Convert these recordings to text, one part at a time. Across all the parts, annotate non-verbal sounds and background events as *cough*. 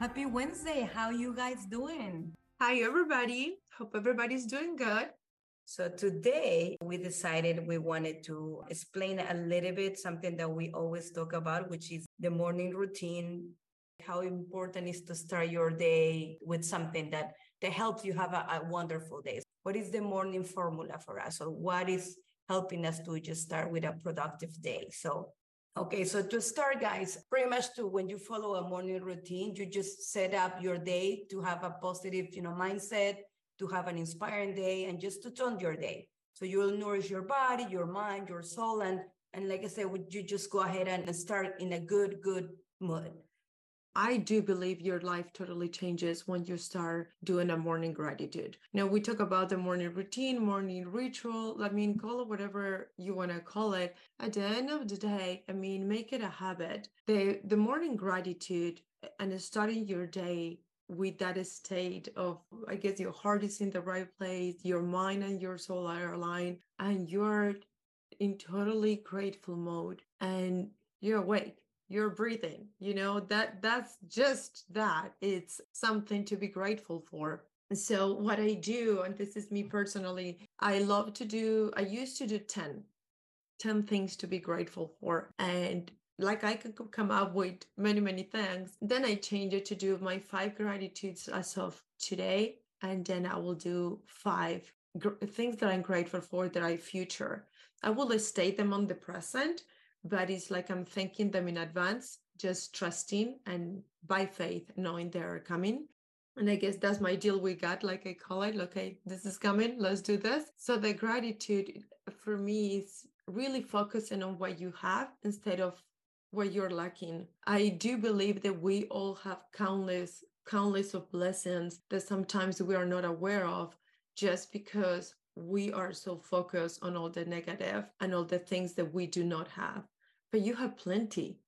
Happy Wednesday. How you guys doing? Hi, everybody. Hope everybody's doing good. So today we decided we wanted to explain a little bit something that we always talk about, which is the morning routine, how important is to start your day with something that, that helps you have a, a wonderful day. What is the morning formula for us? Or what is helping us to just start with a productive day? So Okay, so to start, guys, pretty much to when you follow a morning routine, you just set up your day to have a positive, you know, mindset, to have an inspiring day, and just to turn your day. So you will nourish your body, your mind, your soul, and and like I said, would you just go ahead and start in a good, good mood? I do believe your life totally changes when you start doing a morning gratitude. Now, we talk about the morning routine, morning ritual. I mean, call it whatever you want to call it. At the end of the day, I mean, make it a habit. The, the morning gratitude and starting your day with that state of, I guess, your heart is in the right place, your mind and your soul are aligned, and you're in totally grateful mode and you're awake you're breathing you know that that's just that. It's something to be grateful for. So what i do and this is me personally i love to do i used to do 10 10 things to be grateful for. And like i could come up with many many things. Then i change it to do my five gratitudes as of today. And then i will do five gr- things that i'm grateful for that i future. I will state them on the present but it's like I'm thanking them in advance, just trusting and by faith, knowing they're coming. And I guess that's my deal we got, like I call it. Okay, this is coming, let's do this. So the gratitude for me is really focusing on what you have instead of what you're lacking. I do believe that we all have countless, countless of blessings that sometimes we are not aware of just because we are so focused on all the negative and all the things that we do not have. But you have plenty.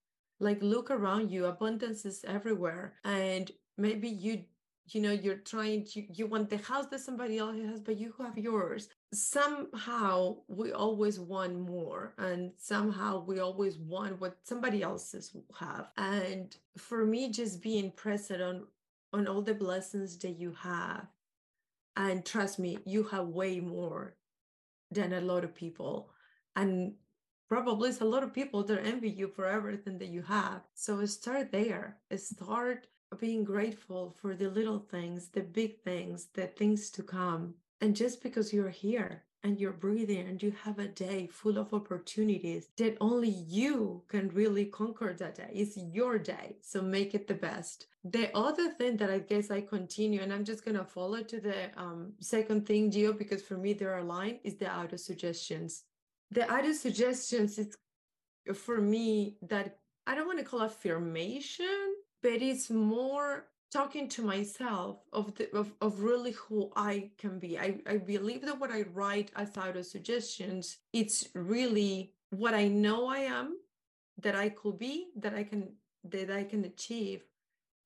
Like look around you, abundance is everywhere. And maybe you you know you're trying to you want the house that somebody else has but you have yours somehow we always want more and somehow we always want what somebody else's have and for me just being present on on all the blessings that you have and trust me, you have way more than a lot of people. And probably it's a lot of people that envy you for everything that you have. So start there. Start being grateful for the little things, the big things, the things to come. And just because you're here, and you're breathing and you have a day full of opportunities that only you can really conquer that day. It's your day. So make it the best. The other thing that I guess I continue, and I'm just going to follow to the um, second thing, Gio, because for me they're aligned, is the auto suggestions. The auto suggestions is for me that I don't want to call affirmation, but it's more talking to myself of the of, of really who I can be. I, I believe that what I write as auto suggestions, it's really what I know I am, that I could be, that I can that I can achieve.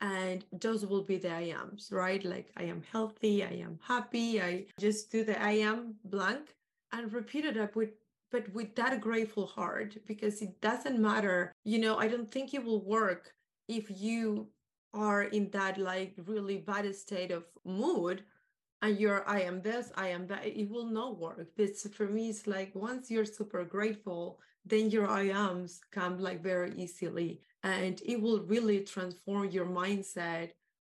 And those will be the I ams, right? Like I am healthy, I am happy. I just do the I am blank and repeat it up with but with that grateful heart because it doesn't matter. You know, I don't think it will work if you are in that like really bad state of mood and you're i am this i am that it will not work. But for me it's like once you're super grateful then your i ams come like very easily and it will really transform your mindset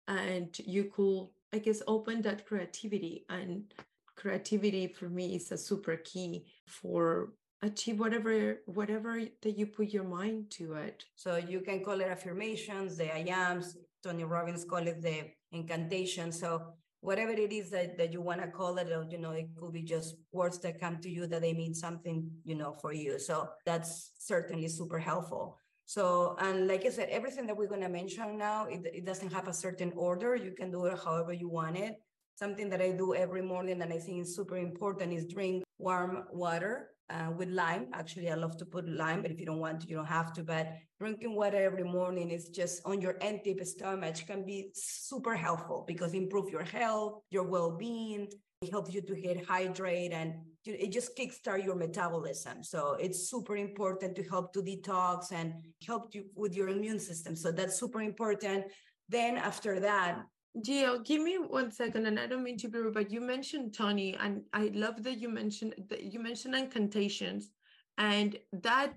and you could i guess open that creativity and creativity for me is a super key for achieve whatever whatever that you put your mind to it. So you can call it affirmations the i ams Tony Robbins call it the incantation. So whatever it is that, that you want to call it, or, you know, it could be just words that come to you that they mean something, you know, for you. So that's certainly super helpful. So, and like I said, everything that we're going to mention now, it, it doesn't have a certain order. You can do it however you want it. Something that I do every morning and I think is super important is drink warm water uh, with lime. Actually, I love to put lime, but if you don't want to, you don't have to. But drinking water every morning is just on your empty stomach can be super helpful because improve your health, your well-being. It helps you to get hydrated and it just kickstart your metabolism. So it's super important to help to detox and help you with your immune system. So that's super important. Then after that, Gio, give me one second, and I don't mean to be rude, but you mentioned Tony, and I love that you mentioned that you mentioned incantations, and that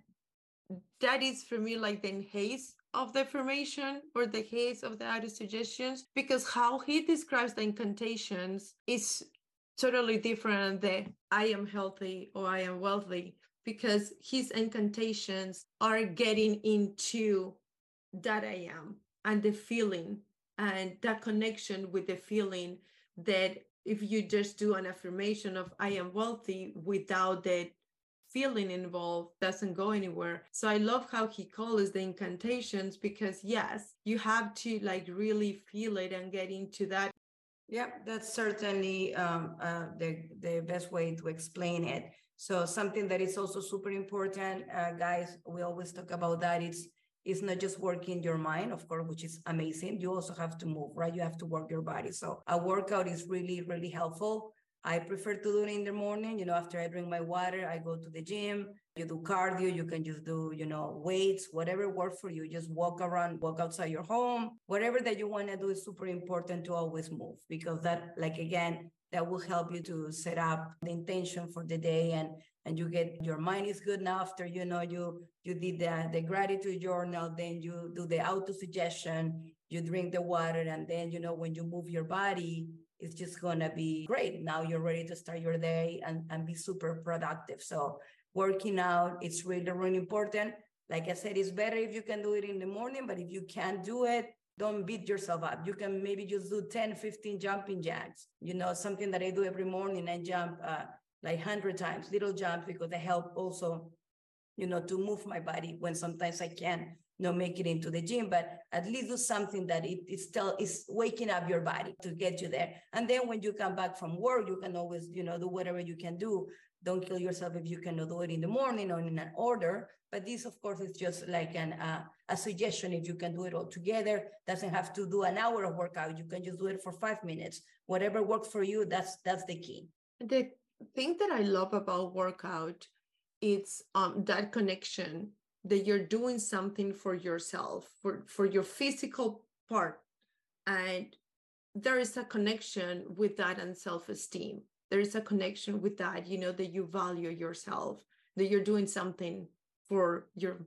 that is for me like the haze of the affirmation or the haze of the auto suggestions, because how he describes the incantations is totally different than I am healthy or I am wealthy, because his incantations are getting into that I am and the feeling and that connection with the feeling that if you just do an affirmation of i am wealthy without that feeling involved doesn't go anywhere. So i love how he calls the incantations because yes you have to like really feel it and get into that. Yeah that's certainly um, uh, the, the best way to explain it. So something that is also super important uh, guys we always talk about that it's it's not just working your mind, of course, which is amazing. You also have to move, right? You have to work your body. So a workout is really, really helpful. I prefer to do it in the morning. You know, after I drink my water, I go to the gym. You do cardio. You can just do, you know, weights, whatever works for you. Just walk around, walk outside your home. Whatever that you want to do is super important to always move because that, like again, that will help you to set up the intention for the day and and you get your mind is good now after you know you you did the, the gratitude journal then you do the auto suggestion you drink the water and then you know when you move your body it's just gonna be great. Now you're ready to start your day and, and be super productive. So working out it's really really important. Like i said it's better if you can do it in the morning but if you can't do it don't beat yourself up. You can maybe just do 10 15 jumping jacks you know something that i do every morning. I jump uh, like 100 times little jumps because they help also you know to move my body when sometimes i can't you know make it into the gym but at least do something that it is still is waking up your body to get you there. And then when you come back from work you can always you know do whatever you can do. Don't kill yourself if you cannot do it in the morning or in an order but this of course is just like an uh, a suggestion. If you can do it all together doesn't have to do an hour of workout you can just do it for five minutes. Whatever works for you that's that's the key. The thing that I love about workout it's um, that connection that you're doing something for yourself for for your physical part and there is a connection with that and self-esteem. There is a connection with that you know that you value yourself that you're doing something for your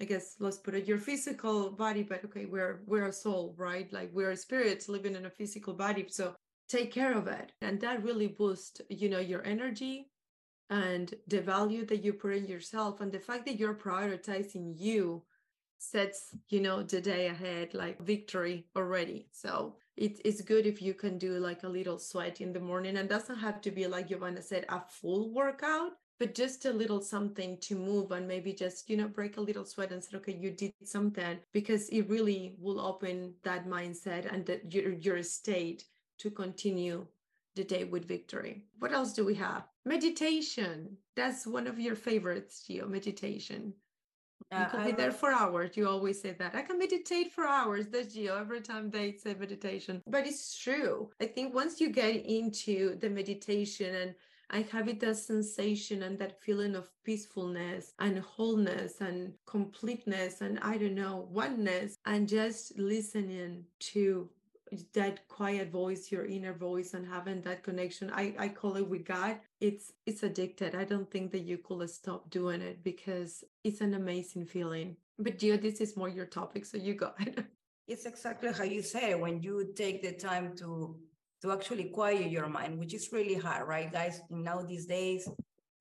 i guess let's put it your physical body but okay we're we're a soul right? Like we're spirits living in a physical body so take care of it. And that really boosts you know your energy and the value that you put in yourself. And the fact that you're prioritizing you sets you know the day ahead like victory already. So it, it's good if you can do like a little sweat in the morning. And doesn't have to be like Giovanna said a full workout but just a little something to move and maybe just you know break a little sweat and say okay you did something because it really will open that mindset and that your, your state to continue the day with victory. What else do we have? Meditation. That's one of your favorites, Gio, meditation. You uh, could be there for hours. You always say that. I can meditate for hours. That's Gio every time they say meditation. But it's true. I think once you get into the meditation and I have it that sensation and that feeling of peacefulness and wholeness and completeness and I don't know, oneness, and just listening to that quiet voice your inner voice and having that connection i i call it with god. It's it's addicted. I don't think that you could stop doing it because it's an amazing feeling. But Gio, this is more your topic so you go *laughs* it's exactly how you say when you take the time to to actually quiet your mind which is really hard right guys? Now these days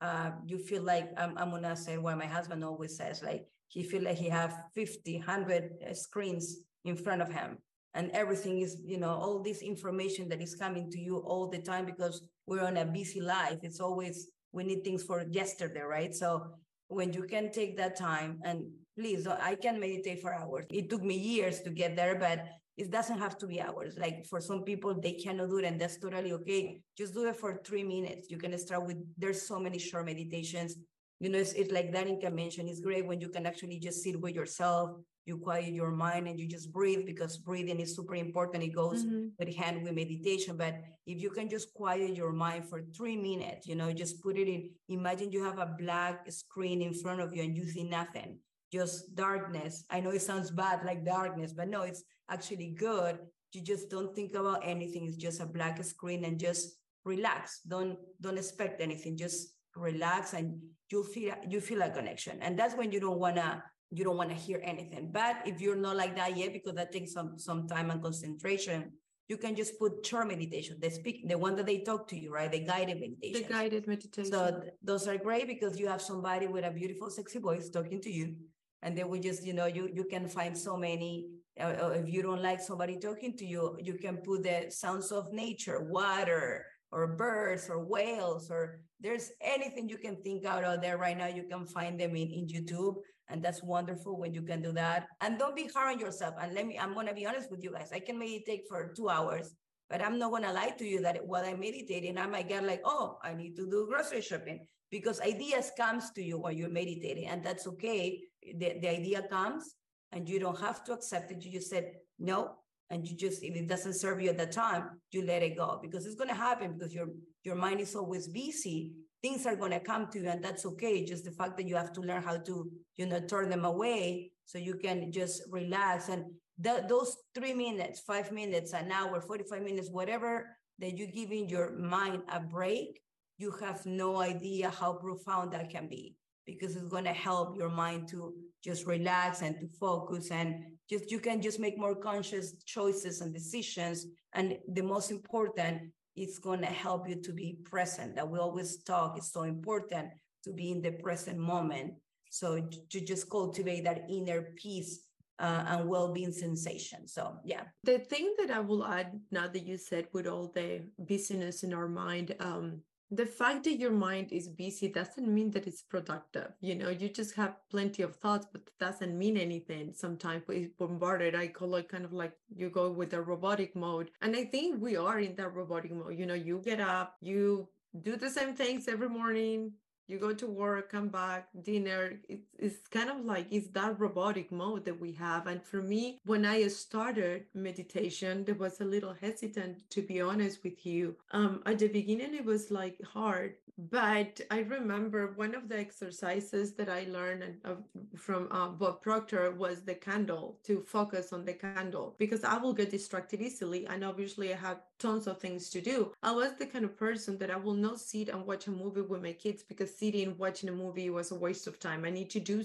uh, you feel like I'm, I'm gonna say what my husband always says like he feel like he have 50 100 screens in front of him and everything is you know all this information that is coming to you all the time because we're on a busy life. It's always we need things for yesterday right? So when you can take that time and please i can meditate for hours. It took me years to get there but it doesn't have to be hours. Like for some people they cannot do it and that's totally okay. Just do it for three minutes. You can start with there's so many short meditations you know it's, it's like Darinka mentioned it's great when you can actually just sit with yourself you quiet your mind and you just breathe because breathing is super important. It goes mm-hmm. with hand with meditation. But if you can just quiet your mind for three minutes, you know, just put it in, imagine you have a black screen in front of you and you see nothing. just darkness. I know it sounds bad like darkness, but no, it's actually good. You just don't think about anything. It's just a black screen and just relax. Don't don't expect anything. Just relax and you'll feel you feel a connection. And that's when you don't wanna you don't want to hear anything. But if you're not like that yet, because that takes some some time and concentration, you can just put chair meditation. They speak the one that they talk to you, right? The guided meditation. The guided meditation. So th- those are great because you have somebody with a beautiful, sexy voice talking to you, and then we just, you know, you you can find so many. Uh, if you don't like somebody talking to you, you can put the sounds of nature, water, or birds, or whales, or there's anything you can think out of there right now. You can find them in in YouTube and that's wonderful when you can do that. And don't be hard on yourself. And let me, I'm gonna be honest with you guys. I can meditate for two hours, but I'm not gonna lie to you that while I'm meditating, I might get like, oh, I need to do grocery shopping because ideas comes to you while you're meditating, and that's okay. The, the idea comes and you don't have to accept it. You just said no. And you just, if it doesn't serve you at the time, you let it go because it's going to happen because your your mind is always busy. Things are going to come to you and that's okay. Just the fact that you have to learn how to you know turn them away so you can just relax. And th- those three minutes five minutes an hour 45 minutes whatever that you're giving your mind a break you have no idea how profound that can be because it's going to help your mind to just relax and to focus and just you can just make more conscious choices and decisions and the most important it's going to help you to be present. That we always talk, it's so important to be in the present moment. So to just cultivate that inner peace uh, and well-being sensation. So yeah. The thing that I will add now that you said with all the busyness in our mind, um, the fact that your mind is busy doesn't mean that it's productive you know you just have plenty of thoughts but doesn't mean anything sometimes we bombarded. I call it kind of like you go with the robotic mode and i think we are in that robotic mode. You know you get up you do the same things every morning you go to work, come back, dinner. It's, it's kind of like it's that robotic mode that we have. And for me, when I started meditation, there was a little hesitant, to be honest with you. Um, at the beginning, it was like hard, but I remember one of the exercises that I learned uh, from uh, Bob Proctor was the candle to focus on the candle because I will get distracted easily. And obviously, I have tons of things to do. I was the kind of person that I will not sit and watch a movie with my kids because sitting watching a movie was a waste of time. I need to do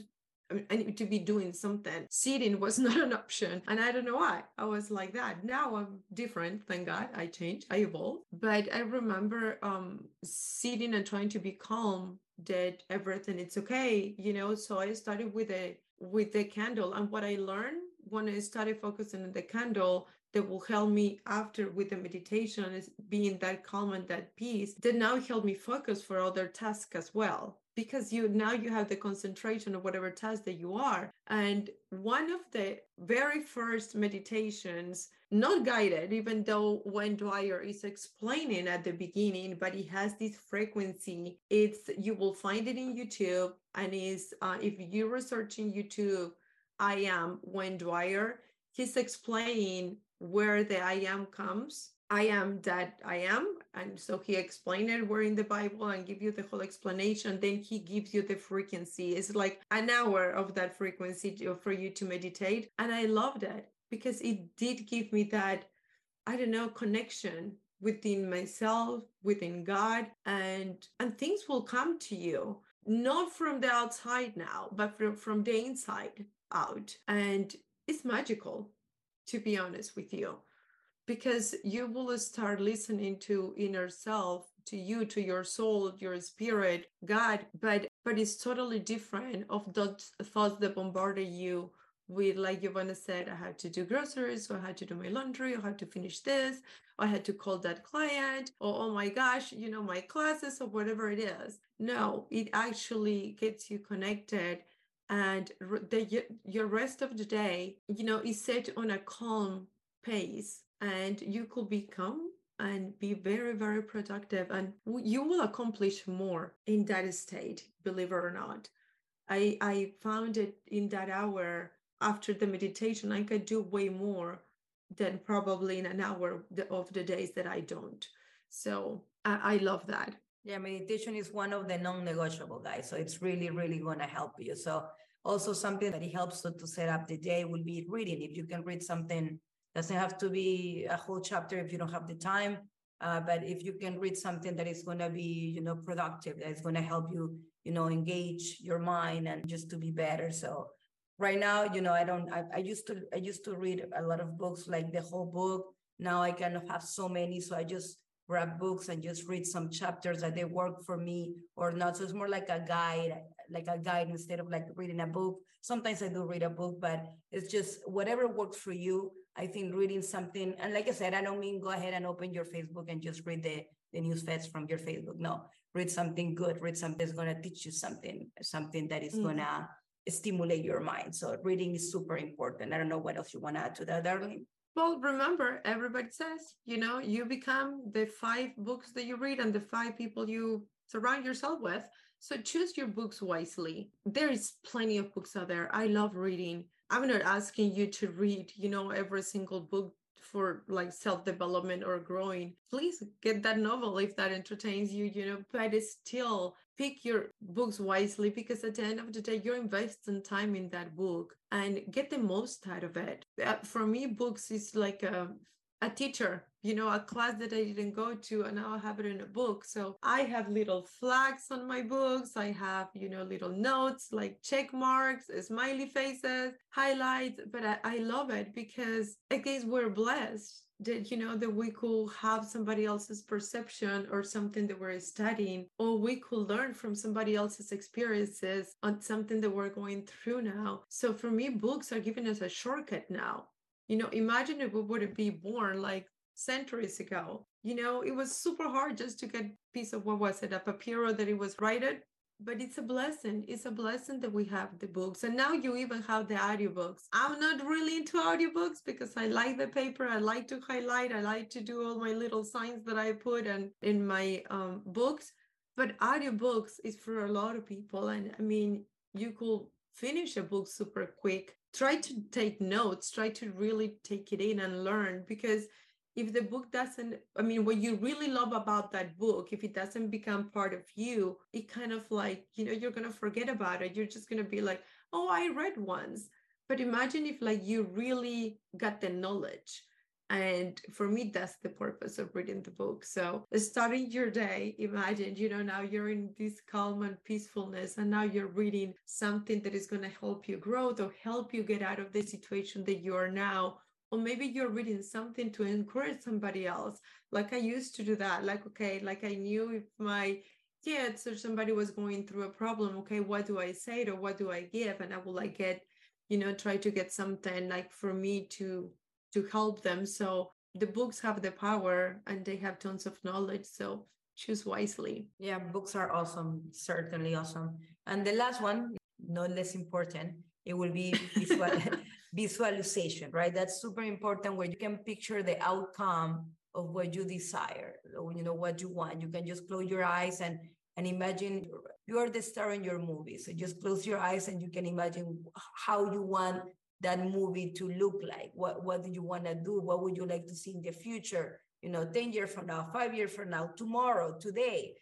I need to be doing something. Sitting was *laughs* not an option. And I don't know why. I was like that. Now I'm different. Thank God I changed. I evolved. But I remember um sitting and trying to be calm that everything it's okay, you know. So I started with a with the candle. And what I learned when I started focusing on the candle that will help me after with the meditation is being that calm and that peace that now help me focus for other tasks as well. Because you now you have the concentration of whatever task that you are. And one of the very first meditations not guided even though Wayne Dyer is explaining at the beginning but he has this frequency. It's you will find it in youtube and is uh, if you're researching youtube i am Wayne Dyer he's explaining where the I am comes. I am that I am. And so he explained it where in the Bible and give you the whole explanation. Then he gives you the frequency. It's like an hour of that frequency for you to meditate. And I love that because it did give me that, I don't know, connection within myself, within God, and and things will come to you, not from the outside now, but from, from the inside out. And it's magical to be honest with you because you will start listening to inner self to you to your soul your spirit god but but it's totally different of those thoughts that bombarded you with like Giovanna said, I had to do groceries, or I had to do my laundry, or I had to finish this, or I had to call that client, or oh my gosh, you know, my classes, or whatever it is. No, it actually gets you connected and the your rest of the day you know is set on a calm pace and you could become and be very very productive and you will accomplish more in that state believe it or not. I i found it in that hour after the meditation i could do way more than probably in an hour of the days that i don't. So i, I love that yeah, meditation is one of the non-negotiable guys. So it's really, really to help you. So Also, something that it helps to, to set up the day will be reading. If you can read something, doesn't have to be a whole chapter if you don't have the time. Uh, but if you can read something that is to be, you know, productive, that is going to help you, you know, engage your mind and just to be better. So right now, you know, I don't, I, I used to, I used to read a lot of books, like the whole book. Now I kind of have so many. So I just grab books and just read some chapters that they work for me or not. So it's more like a guide, like a guide instead of like reading a book. Sometimes I do read a book, but it's just whatever works for you. I think reading something, and like I said, I don't mean go ahead and open your Facebook and just read the, the news feeds from your Facebook. No, read something good, read something that's going to teach you something, something that is mm. going to stimulate your mind. So reading is super important. I don't know what else you want to add to that, Darlene. Well, remember, everybody says, you know, you become the five books that you read and the five people you surround yourself with. So choose your books wisely. There is plenty of books out there. I love reading. I'm not asking you to read, you know, every single book for like self-development or growing. Please get that novel if that entertains you, you know, but it's still pick your books wisely because at the end of the day you're investing time in that book and get the most out of it. Uh, for me books is like a, a teacher you know a class that i didn't go to and now i have it in a book. So i have little flags on my books. I have you know little notes like check marks smiley faces highlights but i, I love it because I guess we're blessed that you know that we could have somebody else's perception or something that we're studying or we could learn from somebody else's experiences on something that we're going through now. So for me books are giving us a shortcut now. You know imagine if we would be born like centuries ago you know it was super hard just to get piece of what was it a papiro that it was written but it's a blessing. It's a blessing that we have the books. And now you even have the audiobooks. I'm not really into audiobooks because I like the paper. I like to highlight. I like to do all my little signs that I put and in my um, books. But audiobooks is for a lot of people. And I mean, you could finish a book super quick. Try to take notes. Try to really take it in and learn because if the book doesn't i mean what you really love about that book if it doesn't become part of you it kind of like you know you're going to forget about it. You're just going to be like oh i read once. But imagine if like you really got the knowledge. And for me that's the purpose of reading the book. So starting your day imagine you know now you're in this calm and peacefulness and now you're reading something that is going to help you grow or help you get out of the situation that you are now or maybe you're reading something to encourage somebody else. Like i used to do that like okay like i knew if my kids or somebody was going through a problem okay what do i say or what do i give? And i will like get you know try to get something like for me to to help them. So the books have the power and they have tons of knowledge so choose wisely. Yeah books are awesome certainly awesome. And the last one not less important it will be visual, *laughs* visualization, right? That's super important where you can picture the outcome of what you desire, or, you know, what you want. You can just close your eyes and and imagine you are the star in your movie. So just close your eyes and you can imagine how you want that movie to look like. What what do you want to do? What would you like to see in the future? You know, 10 years from now, five years from now, tomorrow, today.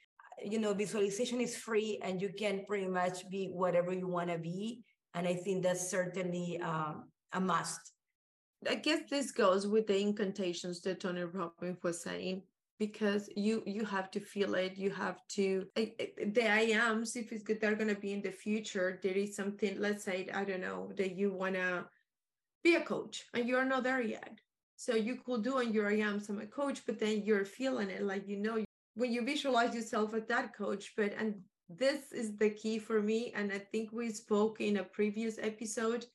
You know, visualization is free and you can pretty much be whatever you want to be and I think that's certainly um, a must. I guess this goes with the incantations that Tony Robbins was saying because you you have to feel it you have to the i ams if it's good they're going to be in the future there is something let's say i don't know that you want to be a coach and you're not there yet so you could do on your i ams i'm a coach but then you're feeling it like you know when you visualize yourself as that coach but and this is the key for me. And I think we spoke in a previous episode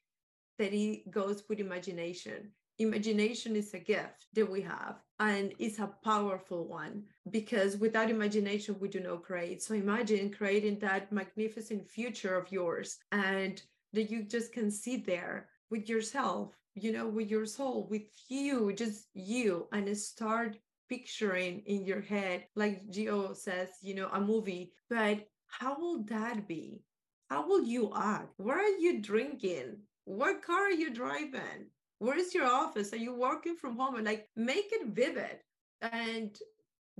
that it goes with imagination. Imagination is a gift that we have, and it's a powerful one because without imagination, we do not create. So imagine creating that magnificent future of yours and that you just can sit there with yourself, you know, with your soul, with you, just you, and start picturing in your head, like Gio says, you know, a movie, but how will that be? How will you act? Where are you drinking? What car are you driving? Where is your office? Are you working from home? And like make it vivid. And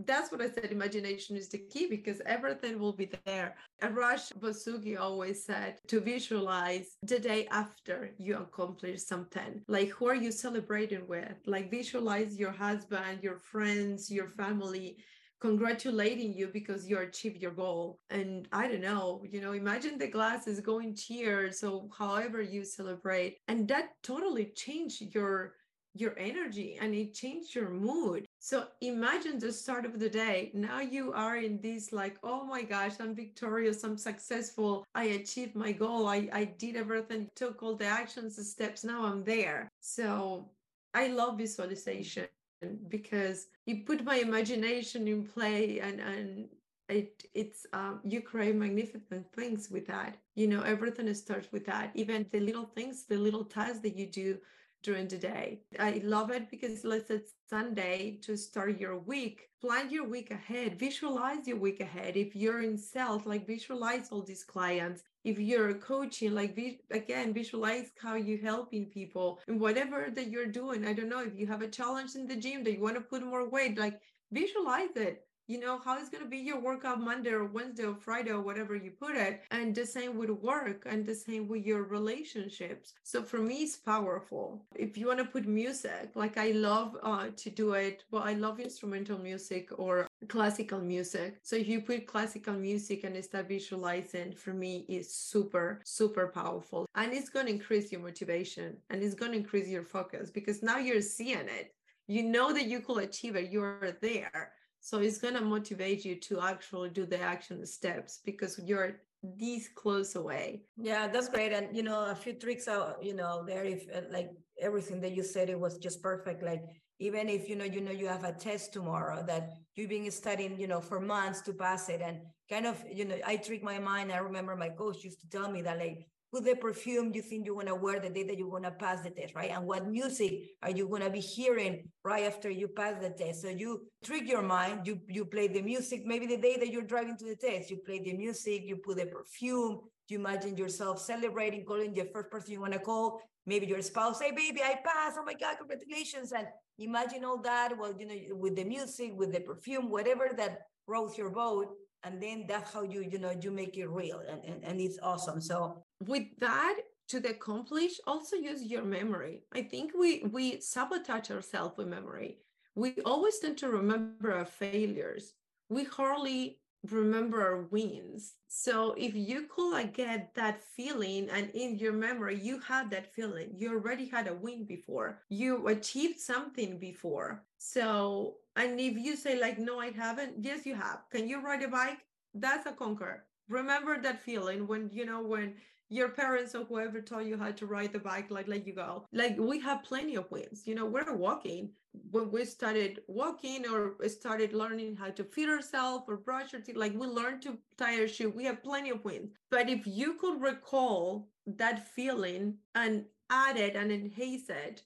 that's what I said. Imagination is the key because everything will be there. Arash Basugi always said to visualize the day after you accomplish something. Like, who are you celebrating with? Like, visualize your husband, your friends, your family congratulating you because you achieved your goal. And I don't know, you know, imagine the glass is going cheers. So however you celebrate. And that totally changed your your energy and it changed your mood. So imagine the start of the day. Now you are in this like, oh my gosh, I'm victorious, I'm successful, I achieved my goal, I, I did everything, took all the actions, the steps, now I'm there. So I love visualization because you put my imagination in play and and it it's um you create magnificent things with that you know everything starts with that even the little things the little tasks that you do during the day. I love it because let's say Sunday to start your week, plan your week ahead, visualize your week ahead. If you're in sales, like visualize all these clients. If you're coaching, like again, visualize how you're helping people and whatever that you're doing. I don't know if you have a challenge in the gym that you want to put more weight, like visualize it you know how it's going to be your workout monday or wednesday or friday or whatever you put it. And the same with work and the same with your relationships. So for me it's powerful. If you want to put music like i love uh, to do it. But i love instrumental music or classical music. So if you put classical music and start visualizing for me is super super powerful. And it's going to increase your motivation and it's going to increase your focus because now you're seeing it. You know that you could achieve it. You're there so it's going to motivate you to actually do the action steps because you're these close away. Yeah, that's great. And, you know, a few tricks out, you know, there, if uh, like everything that you said, it was just perfect. Like, even if, you know, you know, you have a test tomorrow that you've been studying, you know, for months to pass it and kind of, you know, I trick my mind. I remember my coach used to tell me that like, put the perfume you think you're going to wear the day that you're going to pass the test, right? And what music are you going to be hearing right after you pass the test? So you trick your mind, you, you play the music. Maybe the day that you're driving to the test, you play the music, you put the perfume, you imagine yourself celebrating, calling the first person you want to call, maybe your spouse, say, baby, I passed. Oh my God, congratulations. And imagine all that, well, you know, with the music, with the perfume, whatever that rose your boat and then that's how you you know you make it real and, and, and it's awesome. So with that to the accomplish also use your memory. I think we we sabotage ourselves with memory. We always tend to remember our failures. We hardly remember our wins so if you could like get that feeling and in your memory you had that feeling you already had a win before you achieved something before so and if you say like, no, I haven't, yes, you have. Can you ride a bike? That's a conquer. Remember that feeling when, you know, when your parents or whoever taught you how to ride the bike, like let you go. Like we have plenty of wins. You know, we're walking. When we started walking or started learning how to feed ourselves or brush our teeth, like we learned to tie our shoe. We have plenty of wins. But if you could recall that feeling and add it and enhance it,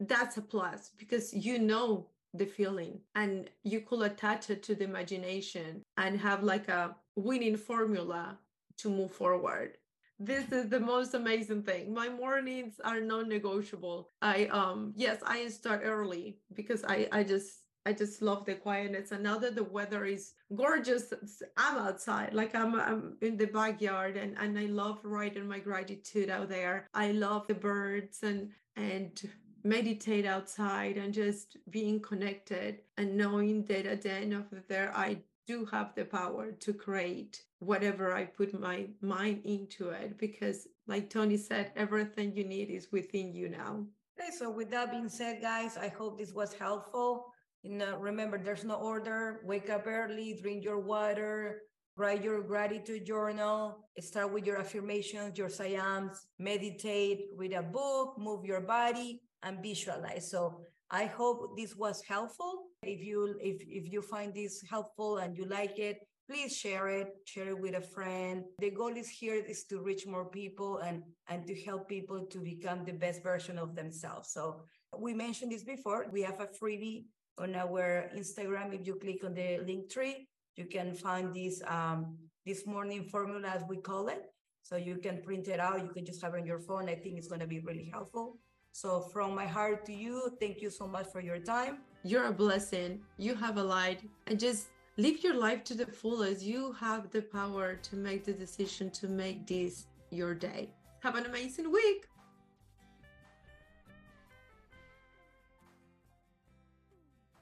that's a plus because you know the feeling and you could attach it to the imagination and have like a winning formula to move forward this is the most amazing thing my mornings are non-negotiable i um yes i start early because i i just I just love the quietness. And now that the weather is gorgeous, I'm outside, like I'm, I'm in the backyard and, and I love writing my gratitude out there. I love the birds and, and meditate outside and just being connected and knowing that at the end of the day, I do have the power to create whatever I put my mind into it. Because, like Tony said, everything you need is within you now. Okay, so with that being said, guys, I hope this was helpful. Know, remember, there's no order. Wake up early, drink your water, write your gratitude journal, start with your affirmations, your sayams, meditate, read a book, move your body, and visualize. So I hope this was helpful. If you if if you find this helpful and you like it, please share it, share it with a friend. The goal is here is to reach more people and and to help people to become the best version of themselves. So we mentioned this before. We have a freebie on our Instagram. If you click on the Linktree, you can find this um, this morning formula as we call it. So you can print it out. You can just have it on your phone. I think it's going to be really helpful. So from my heart to you, thank you so much for your time. You're a blessing. You have a light and just live your life to the fullest. You have the power to make the decision to make this your day. Have an amazing week.